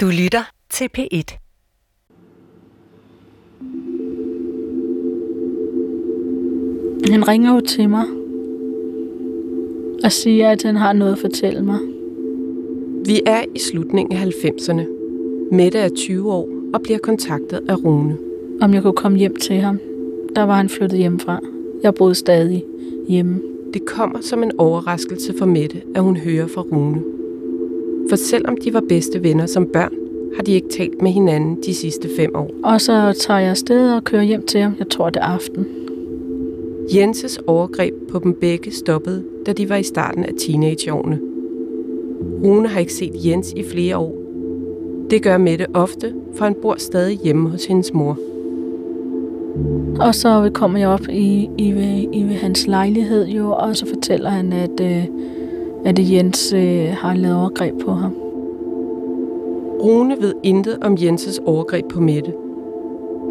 Du lytter til P1. Han ringer jo til mig og siger, at han har noget at fortælle mig. Vi er i slutningen af 90'erne. Mette er 20 år og bliver kontaktet af Rune. Om jeg kunne komme hjem til ham. Der var han flyttet hjemmefra. Jeg boede stadig hjemme. Det kommer som en overraskelse for Mette, at hun hører fra Rune. For selvom de var bedste venner som børn, har de ikke talt med hinanden de sidste fem år. Og så tager jeg afsted og kører hjem til ham. Jeg tror, det er aften. Jenses overgreb på dem begge stoppede, da de var i starten af teenageårene. Rune har ikke set Jens i flere år. Det gør Mette ofte, for han bor stadig hjemme hos hendes mor. Og så kommer jeg op i, i, i ved hans lejlighed jo, og så fortæller han, at, øh, at Jens øh, har lavet overgreb på ham. Rune ved intet om Jenses overgreb på Mette.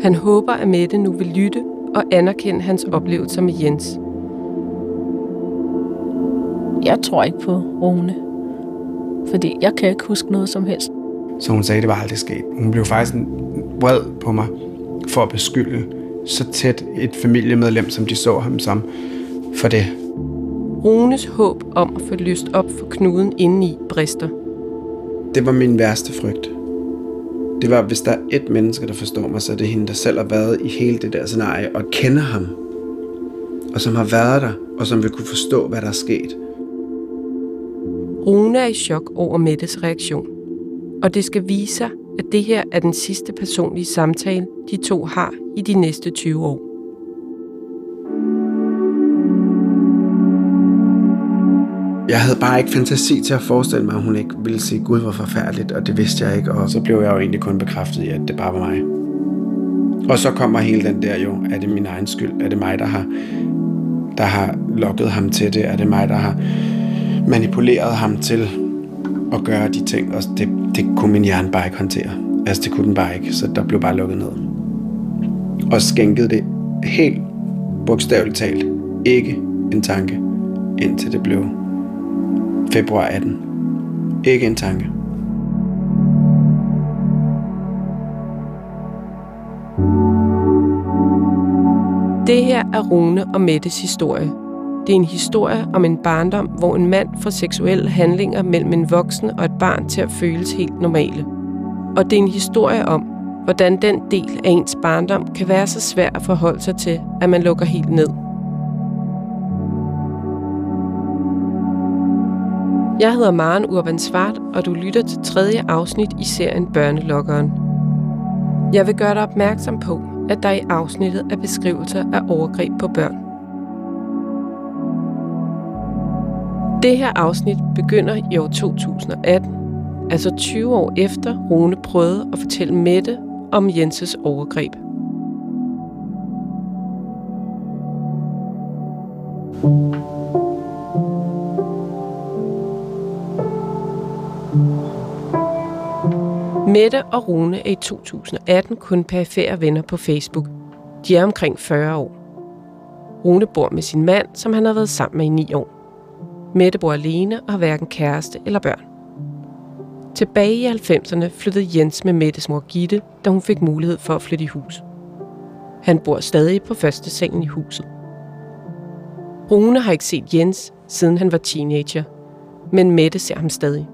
Han håber, at Mette nu vil lytte og anerkende hans oplevelser med Jens. Jeg tror ikke på Rune, fordi jeg kan ikke huske noget som helst. Så hun sagde, at det var aldrig sket. Hun blev faktisk vred på mig for at beskylde så tæt et familiemedlem, som de så ham som, for det. Runes håb om at få løst op for knuden indeni brister. Det var min værste frygt. Det var, hvis der er et menneske, der forstår mig, så er det hende, der selv har været i hele det der scenarie og kender ham. Og som har været der, og som vil kunne forstå, hvad der er sket. Rune er i chok over Mettes reaktion. Og det skal vise sig, at det her er den sidste personlige samtale, de to har i de næste 20 år. Jeg havde bare ikke fantasi til at forestille mig, at hun ikke ville sige, Gud, hvor forfærdeligt, og det vidste jeg ikke, og så blev jeg jo egentlig kun bekræftet i, at det bare var mig. Og så kommer hele den der jo, er det min egen skyld? Er det mig, der har, der har lukket ham til det? Er det mig, der har manipuleret ham til at gøre de ting? Og det, det kunne min hjerne bare ikke håndtere. Altså, det kunne den bare ikke, så der blev bare lukket ned. Og skænkede det helt bogstaveligt talt ikke en tanke, indtil det blev februar 18. Ikke en tanke. Det her er Rune og Mettes historie. Det er en historie om en barndom, hvor en mand får seksuelle handlinger mellem en voksen og et barn til at føles helt normale. Og det er en historie om, hvordan den del af ens barndom kan være så svær at forholde sig til, at man lukker helt ned. Jeg hedder Maren Urban Svart, og du lytter til tredje afsnit i serien Børnelokkeren. Jeg vil gøre dig opmærksom på, at der i afsnittet er beskrivelser af overgreb på børn. Det her afsnit begynder i år 2018, altså 20 år efter Rune prøvede at fortælle Mette om Jenses overgreb. Mette og Rune er i 2018 kun perifære venner på Facebook. De er omkring 40 år. Rune bor med sin mand, som han har været sammen med i 9 år. Mette bor alene og har hverken kæreste eller børn. Tilbage i 90'erne flyttede Jens med Mettes mor Gitte, da hun fik mulighed for at flytte i hus. Han bor stadig på første sengen i huset. Rune har ikke set Jens, siden han var teenager, men Mette ser ham stadig.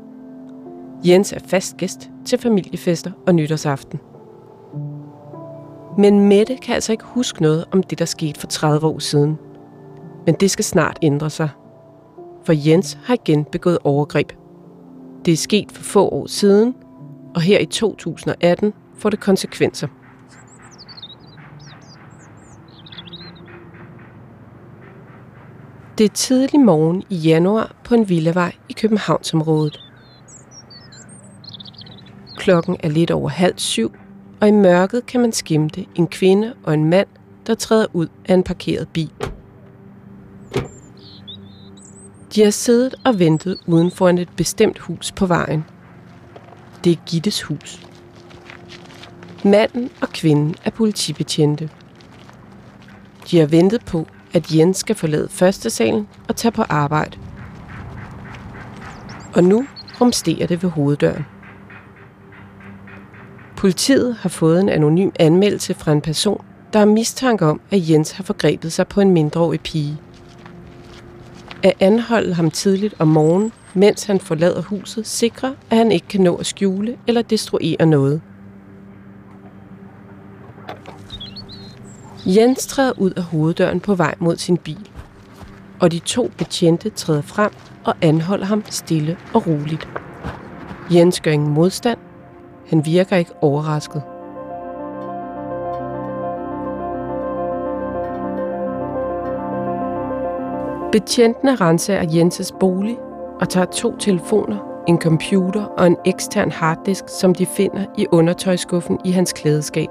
Jens er fast gæst til familiefester og nytårsaften. Men Mette kan altså ikke huske noget om det, der skete for 30 år siden. Men det skal snart ændre sig. For Jens har igen begået overgreb. Det er sket for få år siden, og her i 2018 får det konsekvenser. Det er tidlig morgen i januar på en villavej i Københavnsområdet. Klokken er lidt over halv syv, og i mørket kan man skimte en kvinde og en mand, der træder ud af en parkeret bil. De har siddet og ventet uden for et bestemt hus på vejen. Det er Gittes hus. Manden og kvinden er politibetjente. De har ventet på, at Jens skal forlade første salen og tage på arbejde. Og nu rumsterer det ved hoveddøren. Politiet har fået en anonym anmeldelse fra en person, der har mistanke om, at Jens har forgrebet sig på en mindreårig pige. At anholde ham tidligt om morgenen, mens han forlader huset, sikrer, at han ikke kan nå at skjule eller destruere noget. Jens træder ud af hoveddøren på vej mod sin bil, og de to betjente træder frem og anholder ham stille og roligt. Jens gør ingen modstand. Han virker ikke overrasket. Betjentene renser Jenses bolig og tager to telefoner, en computer og en ekstern harddisk, som de finder i undertøjskuffen i hans klædeskab.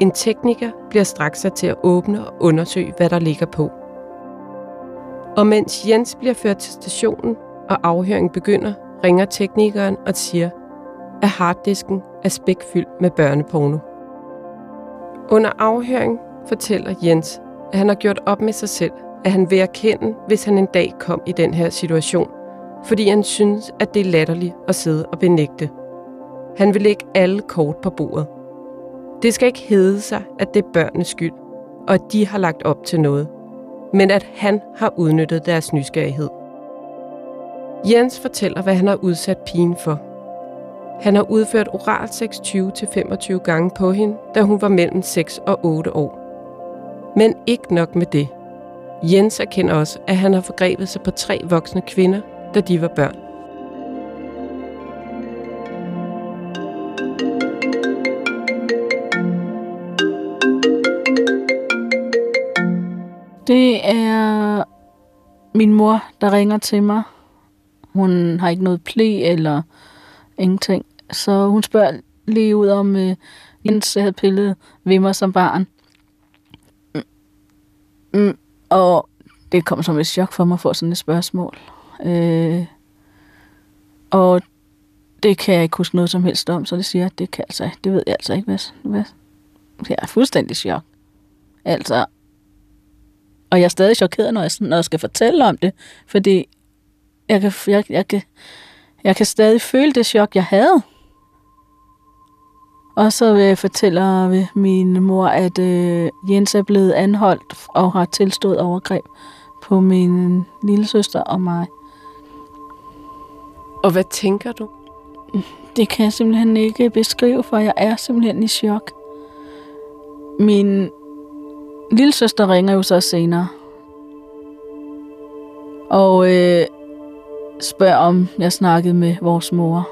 En tekniker bliver straks sat til at åbne og undersøge, hvad der ligger på. Og mens Jens bliver ført til stationen, og afhøringen begynder, ringer teknikeren og siger, at harddisken er spækfyldt med børneporno. Under afhøring fortæller Jens, at han har gjort op med sig selv, at han vil erkende, hvis han en dag kom i den her situation, fordi han synes, at det er latterligt at sidde og benægte. Han vil lægge alle kort på bordet. Det skal ikke hedde sig, at det er børnenes skyld, og at de har lagt op til noget, men at han har udnyttet deres nysgerrighed. Jens fortæller, hvad han har udsat pigen for. Han har udført oralsex 20-25 gange på hende, da hun var mellem 6 og 8 år. Men ikke nok med det. Jens erkender også, at han har forgrebet sig på tre voksne kvinder, da de var børn. Det er min mor, der ringer til mig. Hun har ikke noget plæ eller ingenting. Så hun spørger lige ud om, øh, jeg havde pillet ved mig som barn. Mm, mm, og det kom som et chok for mig at få sådan et spørgsmål. Øh, og det kan jeg ikke huske noget som helst om, så det siger det kan altså, det ved jeg altså ikke, hvad, hvad. Jeg er fuldstændig chok. Altså, og jeg er stadig chokeret, når jeg, når jeg skal fortælle om det, fordi jeg kan, jeg, jeg, kan, jeg kan stadig føle det chok, jeg havde. Og så fortæller min mor, at øh, Jens er blevet anholdt og har tilstået overgreb på min lille søster og mig. Og hvad tænker du? Det kan jeg simpelthen ikke beskrive, for jeg er simpelthen i chok. Min lille søster ringer jo så senere. Og øh, spørger, om jeg snakkede med vores mor.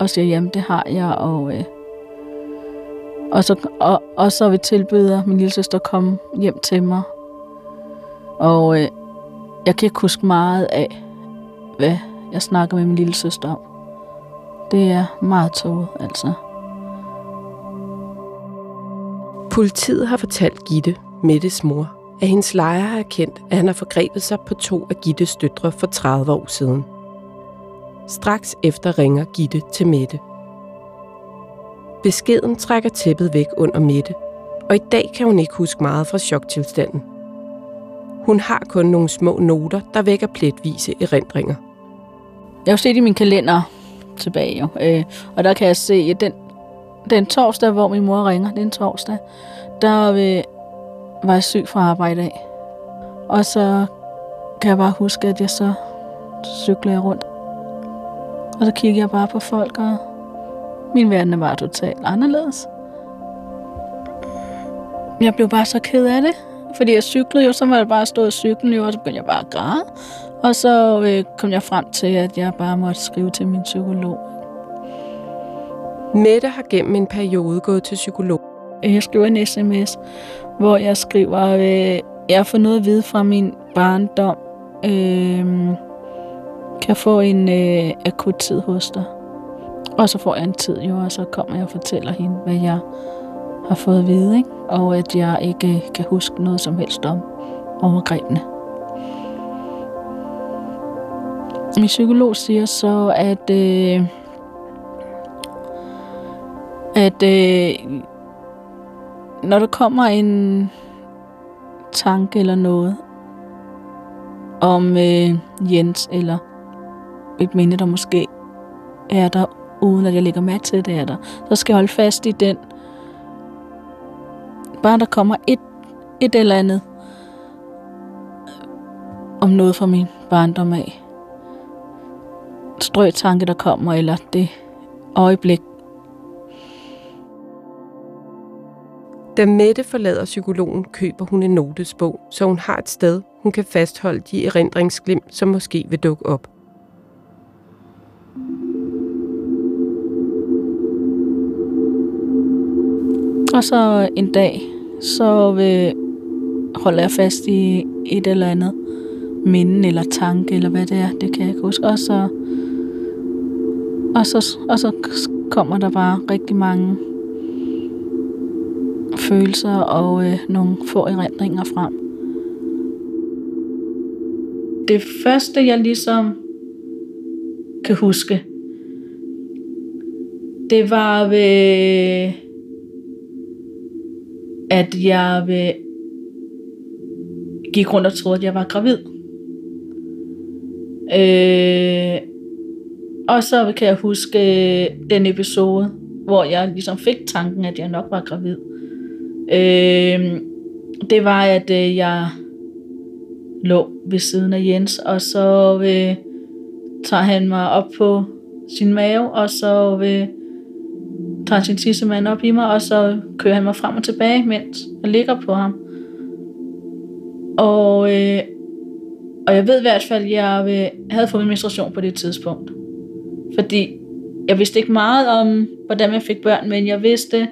Og siger, jamen det har jeg, og... Øh, og så, og, og så vil tilbyder min lille søster komme hjem til mig. Og øh, jeg kan ikke huske meget af, hvad jeg snakker med min lille søster om. Det er meget tåget, altså. Politiet har fortalt Gitte, Mettes mor, at hendes lejer har erkendt, at han har forgrebet sig på to af Gittes døtre for 30 år siden. Straks efter ringer Gitte til Mette. Beskeden trækker tæppet væk under Mette, og i dag kan hun ikke huske meget fra choktilstanden. Hun har kun nogle små noter, der vækker pletvise erindringer. Jeg har set i min kalender tilbage, jo, øh, og der kan jeg se, at den, den torsdag, hvor min mor ringer, den torsdag, der øh, var jeg syg fra arbejde af. Og så kan jeg bare huske, at jeg så cykler rundt. Og så kigger jeg bare på folk, og min verden var totalt anderledes. Jeg blev bare så ked af det, fordi jeg cyklede jo, så var jeg bare stået i cyklen jo, og så begyndte jeg bare at græde. Og så øh, kom jeg frem til, at jeg bare måtte skrive til min psykolog. Mette har gennem en periode gået til psykolog. Øh, jeg skriver en sms, hvor jeg skriver, øh, jeg får noget at vide fra min barndom. Øh, kan jeg få en øh, akut tid hos dig? Og så får jeg en tid jo, og så kommer jeg og fortæller hende, hvad jeg har fået at vide, ikke? og at jeg ikke øh, kan huske noget som helst om overgrebene. Min psykolog siger så, at, øh, at øh, når der kommer en tanke eller noget om øh, Jens, eller et minde, der måske er der uden at jeg lægger mærke til det, er der. Så skal jeg holde fast i den. Bare der kommer et, et eller andet om noget fra min barndom af. Strø tanke, der kommer, eller det øjeblik. Da Mette forlader psykologen, køber hun en notesbog, så hun har et sted, hun kan fastholde de erindringsglimt, som måske vil dukke op. Og så en dag, så vil, holder jeg fast i et eller andet minde eller tanke, eller hvad det er, det kan jeg ikke huske. Og så, og så, og så kommer der bare rigtig mange følelser og øh, nogle få erindringer frem. Det første, jeg ligesom kan huske, det var ved, at jeg ved, gik rundt og troede, at jeg var gravid. Øh, og så kan jeg huske øh, den episode, hvor jeg ligesom fik tanken, at jeg nok var gravid. Øh, det var, at øh, jeg lå ved siden af Jens, og så øh, tager han mig op på sin mave, og så øh, tager sin tissemand op i mig, og så kører han mig frem og tilbage, mens jeg ligger på ham. Og, øh, og jeg ved i hvert fald, at jeg øh, havde fået min menstruation på det tidspunkt. Fordi jeg vidste ikke meget om, hvordan man fik børn, men jeg vidste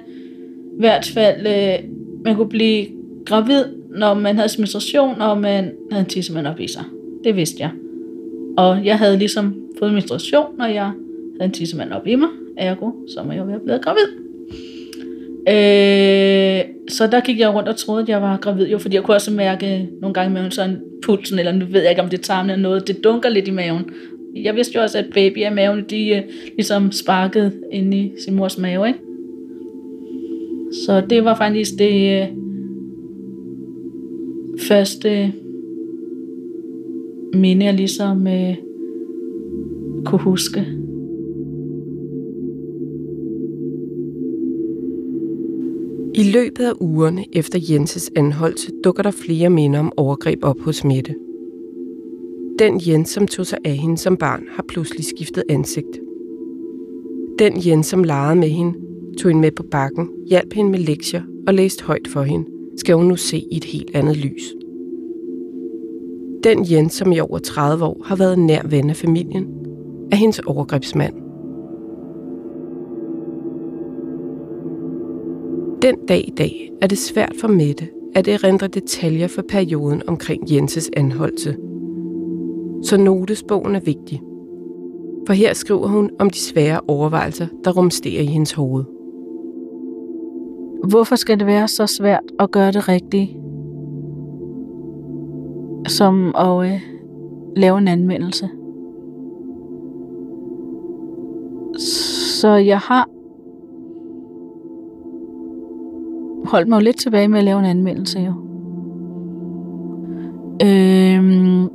hvert fald, øh, man kunne blive gravid, når man havde menstruation, og man havde en tissemand op i sig. Det vidste jeg. Og jeg havde ligesom fået menstruation, når jeg havde en tissemand op i mig. Ergo, så må jeg være blevet gravid. Øh, så der gik jeg rundt og troede, at jeg var gravid, jo, fordi jeg kunne også mærke nogle gange med sådan pulsen, eller nu ved jeg ikke, om det tarmen eller noget, det dunker lidt i maven. Jeg vidste jo også, at baby i maven, de uh, ligesom sparkede ind i sin mors mave, ikke? Så det var faktisk det øh, første minde, jeg ligesom øh, kunne huske. I løbet af ugerne efter Jenses anholdelse dukker der flere minder om overgreb op hos Mette. Den Jens, som tog sig af hende som barn, har pludselig skiftet ansigt. Den Jens, som legede med hende, tog hende med på bakken, hjalp hende med lektier og læste højt for hende, skal hun nu se i et helt andet lys. Den Jens, som i over 30 år har været nær ven af familien, er hendes overgrebsmand. Den dag i dag er det svært for Mette at erindre detaljer for perioden omkring Jenses anholdelse. Så notesbogen er vigtig. For her skriver hun om de svære overvejelser, der rumsterer i hendes hoved. Hvorfor skal det være så svært at gøre det rigtigt? Som at øh, lave en anmeldelse. Så jeg har holdt mig jo lidt tilbage med at lave en anmeldelse jo. Øhm,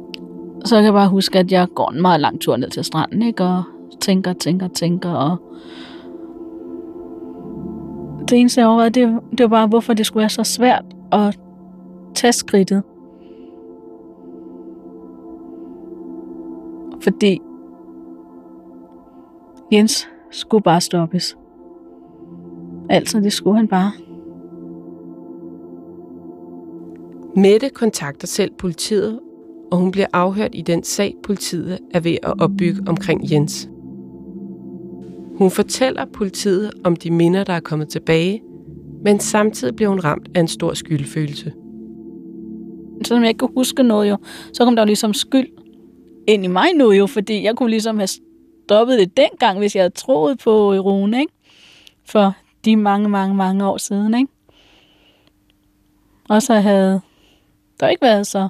så jeg bare huske, at jeg går en meget lang tur ned til stranden, ikke? Og tænker, tænker, tænker, og det eneste, jeg overvejede, det, det var bare, hvorfor det skulle være så svært at tage skridtet. Fordi Jens skulle bare stoppes. Altså, det skulle han bare. Mette kontakter selv politiet, og hun bliver afhørt i den sag, politiet er ved at opbygge omkring Jens. Hun fortæller politiet om de minder, der er kommet tilbage, men samtidig bliver hun ramt af en stor skyldfølelse. Selvom jeg ikke kunne huske noget jo, så kom der jo ligesom skyld ind i mig nu jo, fordi jeg kunne ligesom have stoppet det dengang, hvis jeg havde troet på Rune, ikke? For de mange, mange, mange år siden, ikke? Og så havde der ikke været så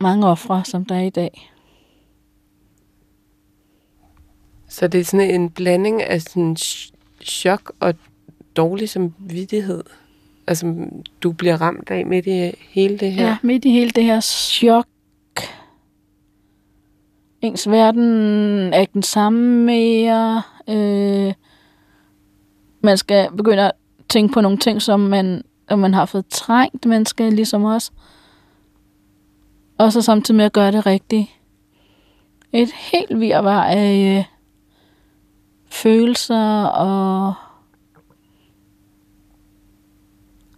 mange ofre, som der er i dag. Så det er sådan en blanding af sådan chok og dårlig samvittighed, altså du bliver ramt af midt i hele det her? Ja, midt i hele det her chok ens verden er ikke den samme mere. Øh, man skal begynde at tænke på nogle ting, som man, som man har fået trængt. Man skal ligesom også. Og så samtidig med at gøre det rigtigt. Et helt virvar af øh, følelser og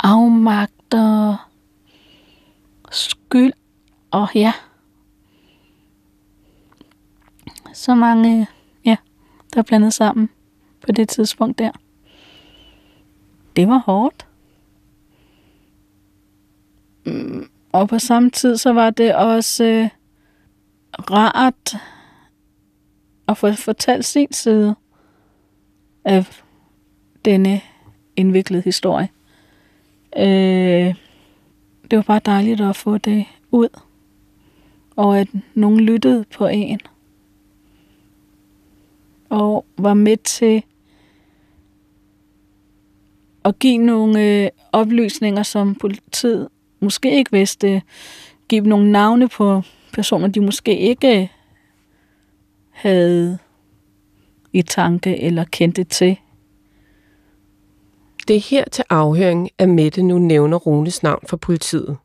afmagt og skyld og ja, så mange, ja, der er blandet sammen på det tidspunkt der. Det var hårdt. Mm, og på samme tid, så var det også øh, rart at få fortalt sin side af denne indviklede historie. Øh, det var bare dejligt at få det ud, og at nogen lyttede på en, og var med til at give nogle øh, oplysninger, som politiet måske ikke vidste, give nogle navne på personer, de måske ikke øh, havde i tanke eller kendte til. Det er her til afhøring, at Mette nu nævner Runes navn for politiet.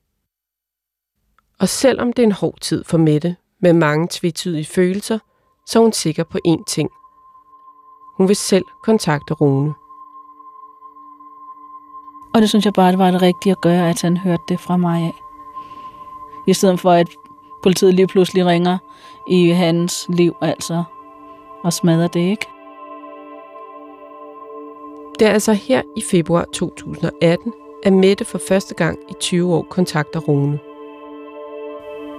Og selvom det er en hård tid for Mette, med mange tvetydige følelser, så er hun sikker på én ting. Hun vil selv kontakte Rune. Og det synes jeg bare, det var det rigtige at gøre, at han hørte det fra mig af. I stedet for, at politiet lige pludselig ringer i hans liv, altså, og smadrer det, ikke? Det er altså her i februar 2018, at Mette for første gang i 20 år kontakter Rune.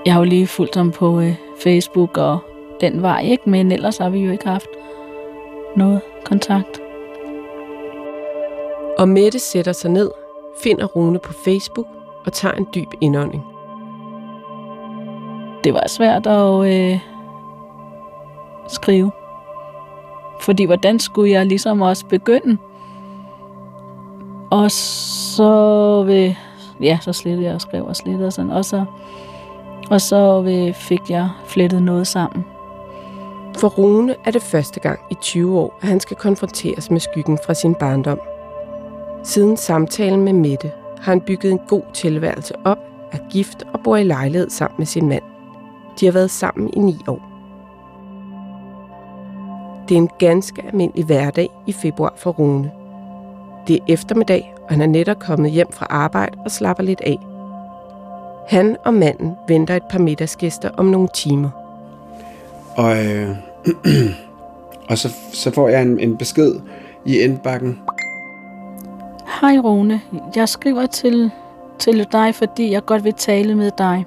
Jeg har jo lige fulgt ham på øh, Facebook, og den var ikke, men ellers har vi jo ikke haft noget kontakt. Og Mette sætter sig ned, finder Rune på Facebook og tager en dyb indånding. Det var svært at øh, skrive. Fordi hvordan skulle jeg ligesom også begynde? Og så ved, ja, så slettede jeg og skrev og slettede og sådan. Og så, og så ved, fik jeg flettet noget sammen. For Rune er det første gang i 20 år, at han skal konfronteres med skyggen fra sin barndom. Siden samtalen med Mette har han bygget en god tilværelse op, er gift og bor i lejlighed sammen med sin mand. De har været sammen i ni år. Det er en ganske almindelig hverdag i februar for Rune. Det er eftermiddag, og han er netop kommet hjem fra arbejde og slapper lidt af. Han og manden venter et par middagsgæster om nogle timer. Og, øh, og så, så får jeg en, en besked i indbakken. Hej Rune, jeg skriver til, til dig, fordi jeg godt vil tale med dig.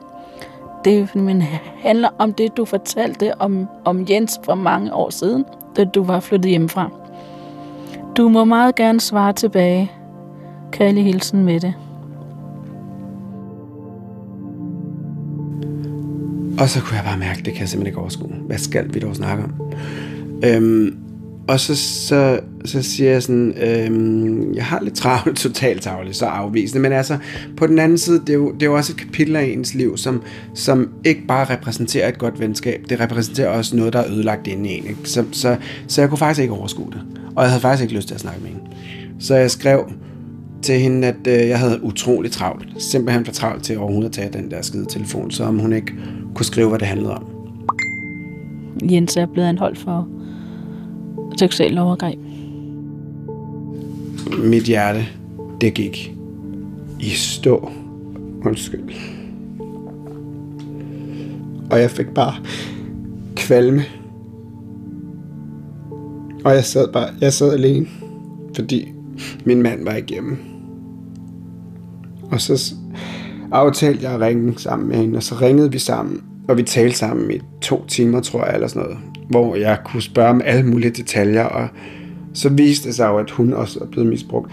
Det men, handler om det, du fortalte om, om Jens for mange år siden, da du var flyttet hjemmefra. Du må meget gerne svare tilbage. Kærlig hilsen med det. Og så kunne jeg bare mærke, at det kan jeg simpelthen ikke overskue. Hvad skal vi dog snakke om? Øhm, og så, så, så siger jeg sådan, øhm, jeg har lidt travlt, totalt travlt, så afvisende, men altså, på den anden side, det er jo, det er jo også et kapitel af ens liv, som, som ikke bare repræsenterer et godt venskab, det repræsenterer også noget, der er ødelagt inde i en. Ikke? Så, så, så jeg kunne faktisk ikke overskue det, og jeg havde faktisk ikke lyst til at snakke med hende. Så jeg skrev til hende, at øh, jeg havde utrolig travlt, simpelthen for travlt til overhovedet at tage den der skide telefon, så om hun ikke kunne skrive, hvad det handlede om. Jens er blevet anholdt for seksuelle overgreb. Mit hjerte, det gik i stå. Undskyld. Og jeg fik bare kvalme. Og jeg sad bare, jeg sad alene, fordi min mand var ikke hjemme. Og så aftalte jeg at ringe sammen med hende, og så ringede vi sammen, og vi talte sammen i to timer, tror jeg, eller sådan noget, hvor jeg kunne spørge om alle mulige detaljer, og så viste det sig jo, at hun også er blevet misbrugt.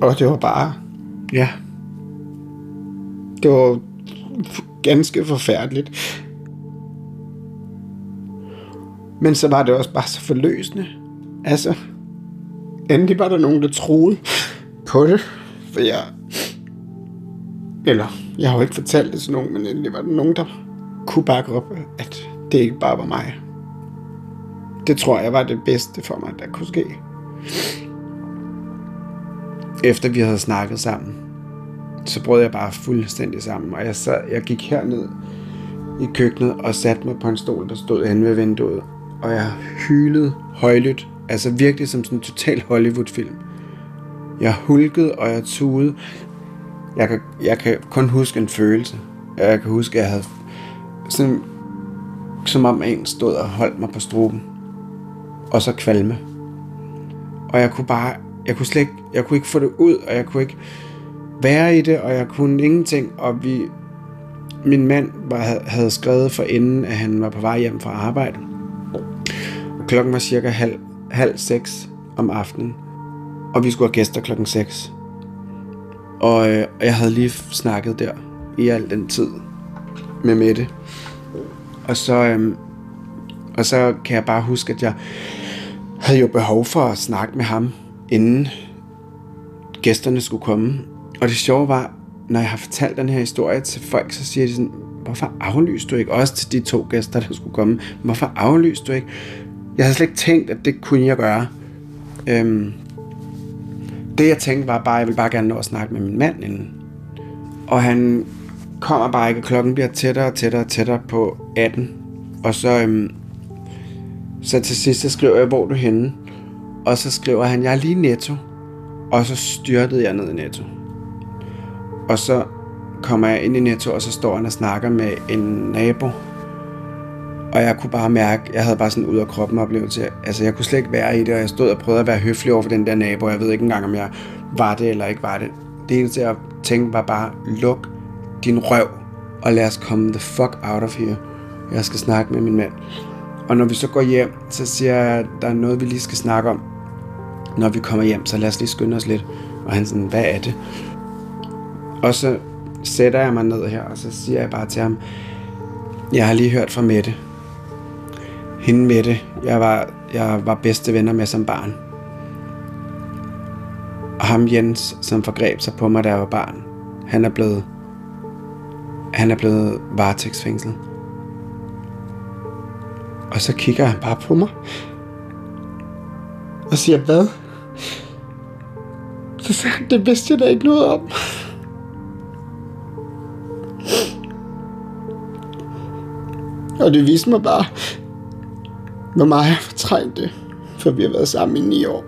Og det var bare, ja, det var ganske forfærdeligt. Men så var det også bare så forløsende. Altså, endelig var der nogen, der troede på det. For jeg, eller, jeg har jo ikke fortalt det til nogen, men det var nogen, der kunne bakke op, at det ikke bare var mig. Det tror jeg var det bedste for mig, der kunne ske. Efter vi havde snakket sammen, så brød jeg bare fuldstændig sammen, og jeg, sad, jeg gik herned i køkkenet og satte mig på en stol, der stod hen ved vinduet, og jeg hylede højlydt, altså virkelig som sådan en total Hollywood-film. Jeg hulkede, og jeg tude. Jeg kan, jeg kan kun huske en følelse. Jeg kan huske, at jeg havde sådan, som om en stod og holdt mig på struben. Og så kvalme. Og jeg kunne bare, jeg kunne slet ikke, jeg kunne ikke få det ud, og jeg kunne ikke være i det, og jeg kunne ingenting, og vi, min mand var, havde skrevet for inden, at han var på vej hjem fra arbejde. Klokken var cirka halv, halv seks om aftenen, og vi skulle have gæster klokken 6. Og øh, jeg havde lige snakket der i al den tid med Mette. Og så, øh, og så kan jeg bare huske, at jeg havde jo behov for at snakke med ham, inden gæsterne skulle komme. Og det sjove var, når jeg har fortalt den her historie til folk, så siger de sådan, hvorfor aflyste du ikke? Også til de to gæster, der skulle komme. Hvorfor aflyste du ikke? Jeg havde slet ikke tænkt, at det kunne jeg gøre. Øhm, det jeg tænkte var bare, at jeg ville bare gerne nå at snakke med min mand inden. Og han kommer bare ikke, og klokken bliver tættere og tættere og tættere på 18. Og så, øhm, så til sidst så skriver jeg, hvor er du henne? Og så skriver han, jeg er lige netto. Og så styrtede jeg ned i netto. Og så kommer jeg ind i netto, og så står han og snakker med en nabo. Og jeg kunne bare mærke, jeg havde bare sådan ud af kroppen oplevelse. Altså jeg kunne slet ikke være i det, og jeg stod og prøvede at være høflig over for den der nabo. Jeg ved ikke engang, om jeg var det eller ikke var det. Det eneste jeg tænkte var bare, luk din røv, og lad os komme the fuck out of here. Jeg skal snakke med min mand. Og når vi så går hjem, så siger jeg, at der er noget, vi lige skal snakke om. Når vi kommer hjem, så lad os lige skynde os lidt. Og han sådan, hvad er det? Og så sætter jeg mig ned her, og så siger jeg bare til ham, jeg har lige hørt fra Mette. Hende Mette, jeg var, jeg var bedste venner med som barn. Og ham Jens, som forgreb sig på mig, da jeg var barn, han er blevet, han er blevet varetægtsfængslet. Og så kigger han bare på mig. Og siger, hvad? Så sagde han, det vidste jeg da ikke noget om. Og det viste mig bare, når mig har fortrængt det, for vi har været sammen i ni år.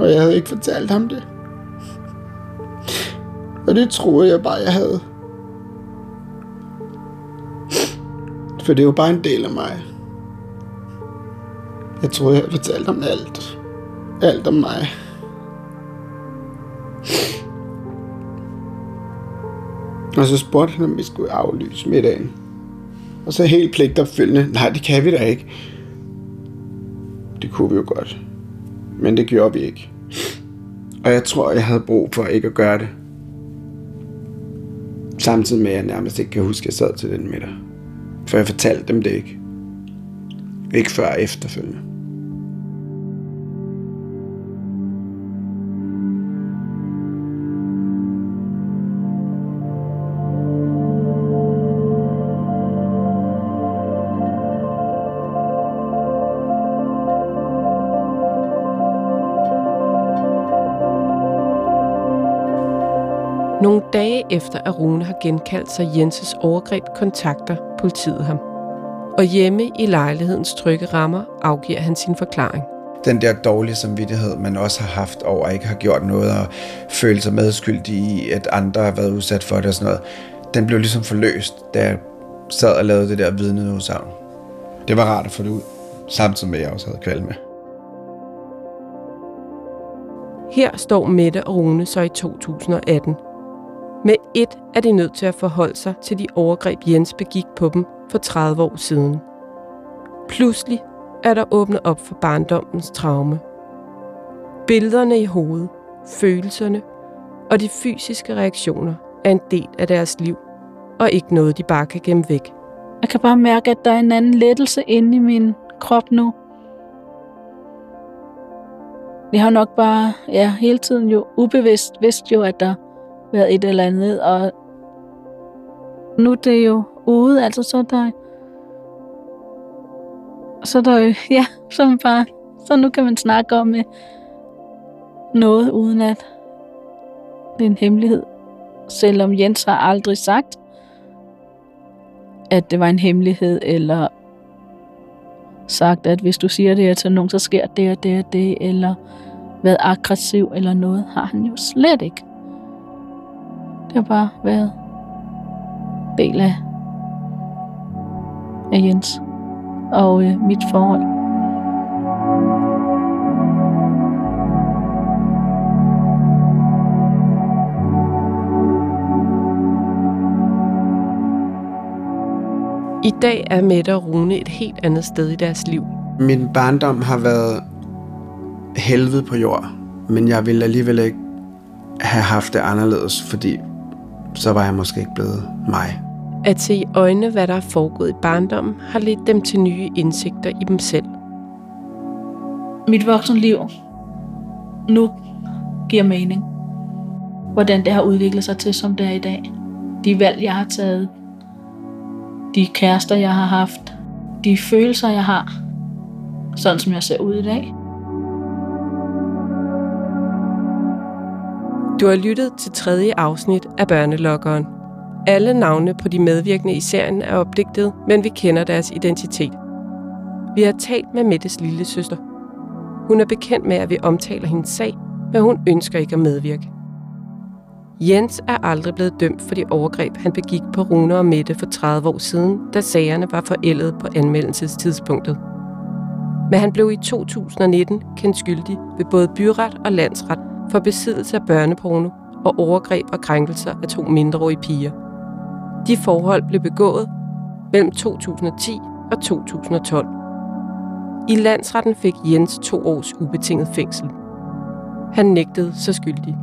Og jeg havde ikke fortalt ham det. Og det troede jeg bare, jeg havde. For det er jo bare en del af mig. Jeg troede, jeg havde fortalt ham alt. Alt om mig. Og så spurgte han, om vi skulle aflyse middagen. Og så helt pligtopfyldende, nej, det kan vi da ikke. Det kunne vi jo godt. Men det gjorde vi ikke. Og jeg tror, jeg havde brug for ikke at gøre det. Samtidig med, at jeg nærmest ikke kan huske, at jeg sad til den middag. For jeg fortalte dem det ikke. Ikke før efterfølgende. Dage efter, at Rune har genkaldt sig Jenses overgreb, kontakter politiet ham. Og hjemme i lejlighedens trygge rammer afgiver han sin forklaring. Den der dårlige samvittighed, man også har haft over at ikke har gjort noget og føle sig medskyldig i, at andre har været udsat for det og sådan noget, den blev ligesom forløst, da jeg sad og lavede det der vidneudsagn. Det var rart at få det ud, samtidig med at jeg også havde kvalme. med. Her står Mette og Rune så i 2018 med et er de nødt til at forholde sig til de overgreb, Jens begik på dem for 30 år siden. Pludselig er der åbnet op for barndommens traume. Billederne i hovedet, følelserne og de fysiske reaktioner er en del af deres liv, og ikke noget, de bare kan gemme væk. Jeg kan bare mærke, at der er en anden lettelse inde i min krop nu. Jeg har nok bare, ja, hele tiden jo ubevidst vidst jo, at der været et eller andet, og nu er det jo ude, altså så er der, så er der jo, ja, så, bare, så nu kan man snakke om øh, noget, uden at det er en hemmelighed. Selvom Jens har aldrig sagt, at det var en hemmelighed, eller sagt, at hvis du siger det her til nogen, så sker det og det og det, eller været aggressiv eller noget, har han jo slet ikke. Det har bare været del af, af Jens og øh, mit forhold. I dag er Mette og Rune et helt andet sted i deres liv. Min barndom har været helvede på jord, men jeg ville alligevel ikke have haft det anderledes, fordi så var jeg måske ikke blevet mig. At se i øjnene, hvad der er foregået i barndommen, har ledt dem til nye indsigter i dem selv. Mit voksenliv nu giver mening. Hvordan det har udviklet sig til, som det er i dag. De valg, jeg har taget. De kærester, jeg har haft. De følelser, jeg har. Sådan som jeg ser ud i dag. Du har lyttet til tredje afsnit af Børnelokkeren. Alle navne på de medvirkende i serien er opdigtet, men vi kender deres identitet. Vi har talt med Mettes lille søster. Hun er bekendt med, at vi omtaler hendes sag, men hun ønsker ikke at medvirke. Jens er aldrig blevet dømt for de overgreb, han begik på Rune og Mette for 30 år siden, da sagerne var forældet på anmeldelsestidspunktet. Men han blev i 2019 kendt skyldig ved både byret og landsret for besiddelse af børneporno og overgreb og krænkelser af to mindreårige piger. De forhold blev begået mellem 2010 og 2012. I landsretten fik Jens to års ubetinget fængsel. Han nægtede sig skyldig.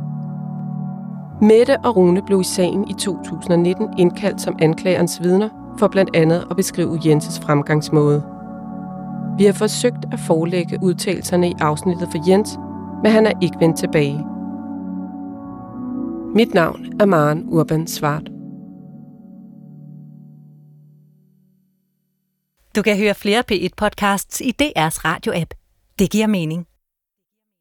Mette og Rune blev i sagen i 2019 indkaldt som anklagerens vidner for blandt andet at beskrive Jenses fremgangsmåde. Vi har forsøgt at forelægge udtalelserne i afsnittet for Jens, men han er ikke vendt tilbage. Mit navn er Maren Urban Svart. Du kan høre flere P1-podcasts i DR's radio-app. Det giver mening.